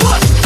What?